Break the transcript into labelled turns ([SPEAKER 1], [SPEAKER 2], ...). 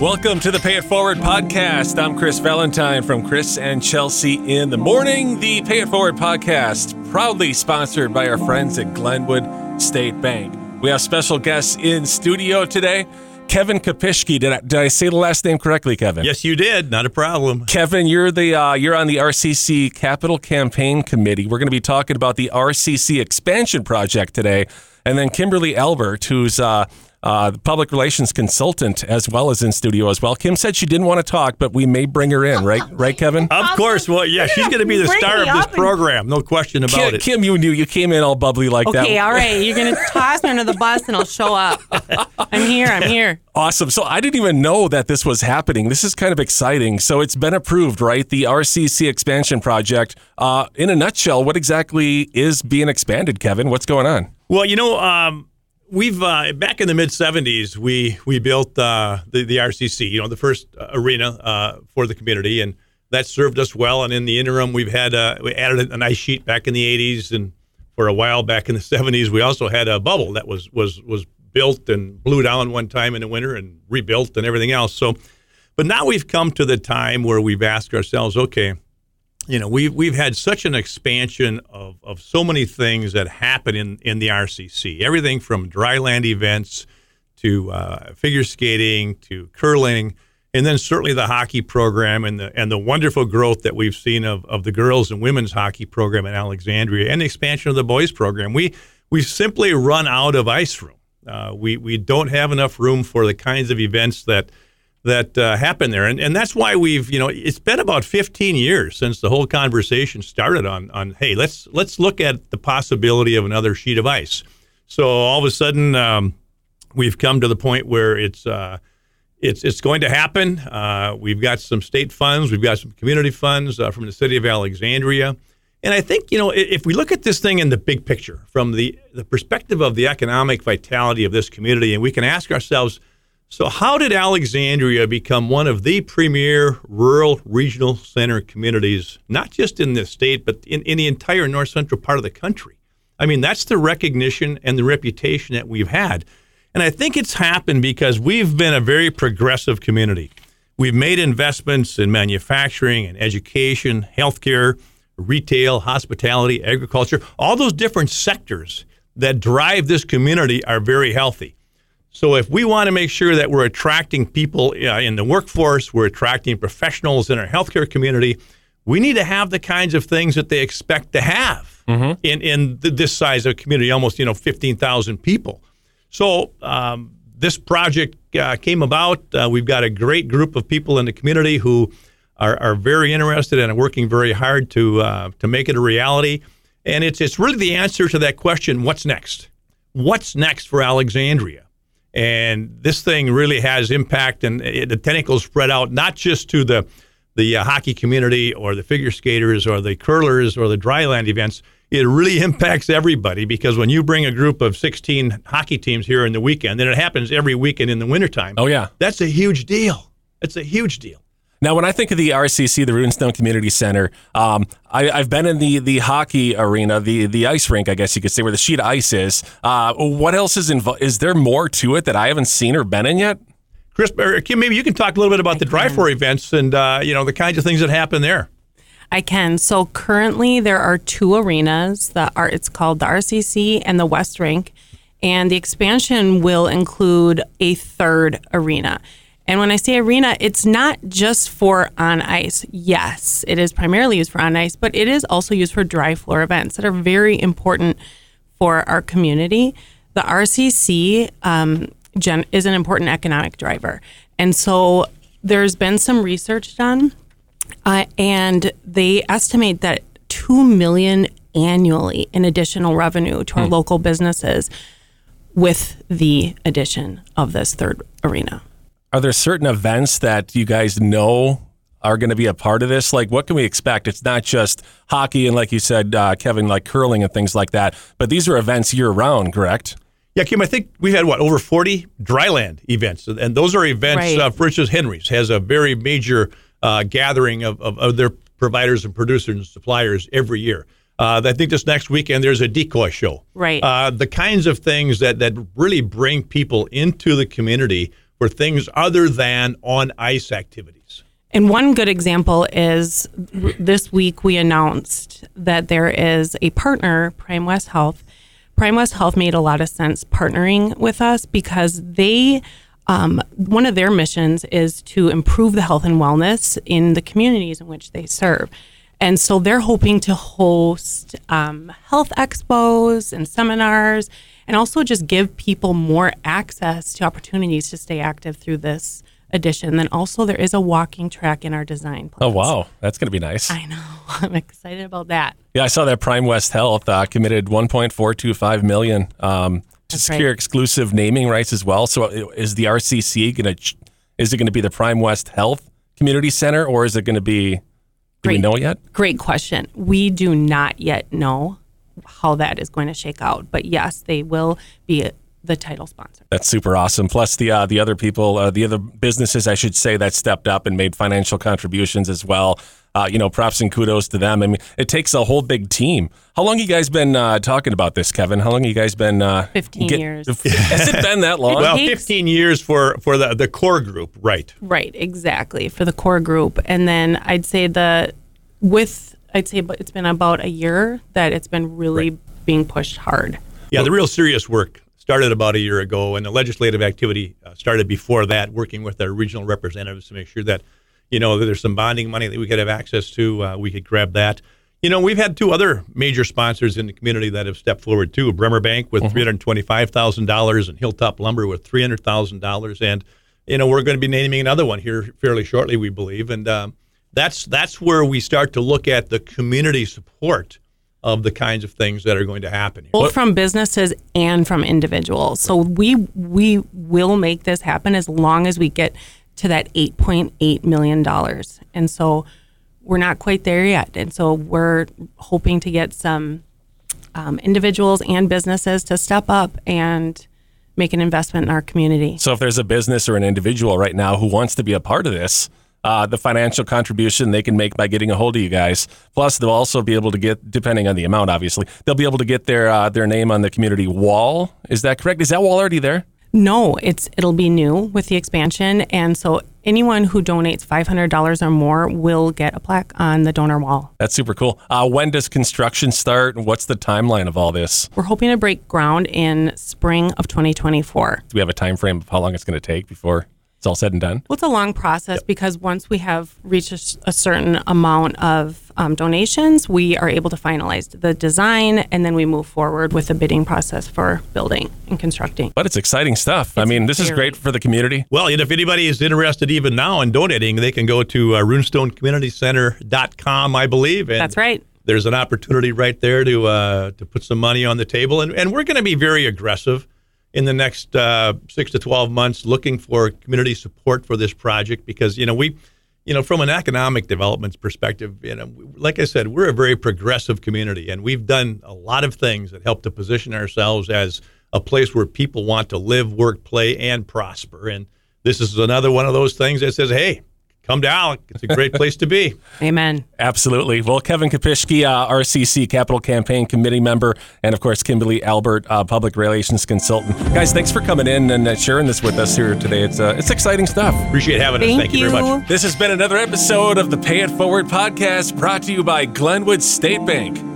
[SPEAKER 1] Welcome to the Pay It Forward podcast. I'm Kris Valentine from Kris and Chelsea in the Morning. The Pay It Forward podcast, proudly sponsored by our friends at Glenwood State Bank. We have special guests in studio today. Kevin Kopischke. Did I, did I say the last name correctly, Kevin?
[SPEAKER 2] Yes, you did. Not a problem.
[SPEAKER 1] Kevin, you're the uh, you're on the RCC Capital Campaign Committee. We're going to be talking about the RCC expansion project today, and then Kimberly Albert, who's uh, uh, the public relations consultant as well as in studio as well. Kim said she didn't want to talk, but we may bring her in, right? Right, Kevin?
[SPEAKER 2] Of course. Well, yeah, she's going to be the star of this program. No question about
[SPEAKER 1] Kim,
[SPEAKER 2] it.
[SPEAKER 1] Kim, you knew you came in all bubbly like that.
[SPEAKER 3] Okay, all right. You're gonna toss me under the bus, and I'll show up. I'm here. I'm here.
[SPEAKER 1] Awesome. So I didn't even know that this was happening. This is kind of exciting. So it's been approved, right? The RCC expansion project. Uh, in a nutshell, what exactly is being expanded, Kevin? What's going on?
[SPEAKER 2] Well, you know, um, we've uh, back in the mid '70s, we we built uh, the the RCC. You know, the first uh, arena uh, for the community, and that served us well. And in the interim, we've had uh, we added an ice sheet back in the '80s, and for a while back in the '70s, we also had a bubble that was was was built and blew down one time in the winter and rebuilt and everything else. So, but now we've come to the time where we've asked ourselves, okay you know we've we've had such an expansion of, of so many things that happen in, in the RCC. Everything from dryland events to uh, figure skating to curling, and then certainly the hockey program and the and the wonderful growth that we've seen of, of the girls and women's hockey program in Alexandria and the expansion of the boys program. We we simply run out of ice room. Uh, we we don't have enough room for the kinds of events that that uh, happen there, and and that's why we've you know it's been about 15 years since the whole conversation started on on hey let's let's look at the possibility of another sheet of ice. So all of a sudden um, we've come to the point where it's. Uh, it's, it's going to happen. Uh, we've got some state funds. We've got some community funds uh, from the city of Alexandria. And I think, you know, if we look at this thing in the big picture from the, the perspective of the economic vitality of this community, and we can ask ourselves, so how did Alexandria become one of the premier rural regional center communities, not just in this state, but in, in the entire north central part of the country? I mean, that's the recognition and the reputation that we've had. And I think it's happened because we've been a very progressive community. We've made investments in manufacturing and education, healthcare, retail, hospitality, agriculture. All those different sectors that drive this community are very healthy. So if we want to make sure that we're attracting people uh, in the workforce, we're attracting professionals in our healthcare community, we need to have the kinds of things that they expect to have in in th- this size of community, almost you know fifteen thousand people. So um, this project uh, came about. Uh, we've got a great group of people in the community who are, are very interested and are working very hard to uh, to make it a reality. And it's it's really the answer to that question: What's next? What's next for Alexandria? And this thing really has impact, and it, the tentacles spread out not just to the the uh, hockey community or the figure skaters or the curlers or the dryland events. It really impacts everybody because when you bring a group of 16 hockey teams here in the weekend, then it happens every weekend in the wintertime.
[SPEAKER 1] Oh, yeah.
[SPEAKER 2] That's a huge deal. It's a huge deal.
[SPEAKER 1] Now, when I think of the RCC, the Runestone Community Center, um, I, I've been in the the hockey arena, the the ice rink, I guess you could say, where the sheet of ice is. Uh, what else is involved? Is there more to it that I haven't seen or been in yet?
[SPEAKER 2] Kris, or Kim, maybe you can talk a little bit about the dry floor events and uh, you know the kinds of things that happen there.
[SPEAKER 3] I can. So currently there are two arenas. The R, it's called the RCC and the West Rink, and the expansion will include a third arena. And when I say arena, it's not just for on ice. Yes, it is primarily used for on ice, but it is also used for dry floor events that are very important for our community. The RCC um, gen- is an important economic driver. And so there's been some research done, uh, and they estimate that 2 million annually in additional revenue to our local businesses with the addition of this third arena.
[SPEAKER 1] Are there certain events that you guys know are going to be a part of this? Like, what can we expect? It's not just hockey and, like you said, uh, Kevin, like curling and things like that, but these are events year round, correct?
[SPEAKER 2] Yeah, Kim, I think we've had what over 40 dryland events, and those are events.
[SPEAKER 3] Right.
[SPEAKER 2] Uh, for instance, Henry's has a very major uh, gathering of, of, of their providers and producers and suppliers every year. Uh, I think this next weekend there's a decoy show.
[SPEAKER 3] Right.
[SPEAKER 2] Uh, the kinds of things that that really bring people into the community for things other than on ice activities.
[SPEAKER 3] And one good example is this week we announced that there is a partner, PrimeWest Health. PrimeWest Health made a lot of sense partnering with us because they, um, one of their missions is to improve the health and wellness in the communities in which they serve. And so they're hoping to host um, health expos and seminars and also just give people more access to opportunities to stay active through this edition. Then also there is a walking track in our design.
[SPEAKER 1] Oh wow, that's going to be nice.
[SPEAKER 3] I know. I'm excited about that.
[SPEAKER 1] Yeah, I saw that PrimeWest Health uh, committed 1.425 million um, to
[SPEAKER 3] That's
[SPEAKER 1] secure
[SPEAKER 3] right.
[SPEAKER 1] exclusive naming rights as well. So uh, is the RCC going to is it going to be the PrimeWest Health Community Center or is it going to be do we
[SPEAKER 3] Great.
[SPEAKER 1] know yet?
[SPEAKER 3] Great question. We do not yet know how that is going to shake out, but yes, they will be the title sponsor.
[SPEAKER 1] That's super awesome. Plus the uh, the other people, uh, the other businesses, I should say, that stepped up and made financial contributions as well. Uh, you know, props and kudos to them. I mean, it takes a whole big team. How long you guys been uh, talking about this, Kevin? How long you guys been? Uh,
[SPEAKER 3] 15 years.
[SPEAKER 1] Has it been that long?
[SPEAKER 2] Well, 15 years for, for the, the core group, right.
[SPEAKER 3] Right, exactly for the core group, and then I'd say the with I'd say it's been about a year that it's been really being pushed hard.
[SPEAKER 2] Yeah, the real serious work started about a year ago, and the legislative activity uh, started before that, working with our regional representatives to make sure that, you know, there's some bonding money that we could have access to. Uh, we could grab that. You know, we've had two other major sponsors in the community that have stepped forward too: Bremer Bank with three hundred twenty-five thousand dollars, and Hilltop Lumber with three hundred thousand dollars. And you know, we're going to be naming another one here fairly shortly, we believe. And um, that's that's where we start to look at the community support of the kinds of things that are going to happen here.
[SPEAKER 3] both from businesses and from individuals. So we we will make this happen as long as we get to that 8.8 million dollars. And so we're not quite there yet. And so we're hoping to get some um, individuals and businesses to step up and make an investment in our community.
[SPEAKER 1] So if there's a business or an individual right now who wants to be a part of this, uh, the financial contribution they can make by getting a hold of you guys. Plus, they'll also be able to get, depending on the amount, obviously, they'll be able to get their uh, their name on the community wall. Is that correct? Is that wall already there?
[SPEAKER 3] No, it's it'll be new with the expansion, and so anyone who donates five hundred dollars or more will get a plaque on the donor wall.
[SPEAKER 1] That's super cool. Uh, when does construction start? and What's the timeline of all this?
[SPEAKER 3] We're hoping to break ground in spring of 2024.
[SPEAKER 1] Do we have a time frame of how long it's going to take before it's all said and done?
[SPEAKER 3] Well, it's a long process because once we have reached a certain amount of um, donations, we are able to finalize the design, and then we move forward with the bidding process for building and constructing.
[SPEAKER 1] But it's exciting stuff. I mean, this is great for the community.
[SPEAKER 2] Well, and if anybody is interested even now in donating, they can go to uh, runestone.community.center.com, I believe. And
[SPEAKER 3] That's right.
[SPEAKER 2] There's an opportunity right there to uh, to put some money on the table, and, and we're going to be very aggressive in the next uh, six to twelve months, looking for community support for this project because you know we, you know, from an economic development perspective, you know, like I said, we're a very progressive community, and we've done a lot of things that help to position ourselves as a place where people want to live, work, play, and prosper. And this is another one of those things that says, "Hey, come to Alex. It's a great place to be."
[SPEAKER 3] Amen.
[SPEAKER 1] Absolutely. Well, Kevin Kopischke, uh, RCC Capital Campaign Committee member, and of course, Kimberly Albert, uh, Public Relations Consultant. Guys, thanks for coming in and uh, sharing this with us here today. It's uh, it's exciting stuff.
[SPEAKER 2] Appreciate having us.
[SPEAKER 3] Thank,
[SPEAKER 2] Thank you very much.
[SPEAKER 1] This has been another episode of the Pay It Forward podcast brought to you by Glenwood State Bank.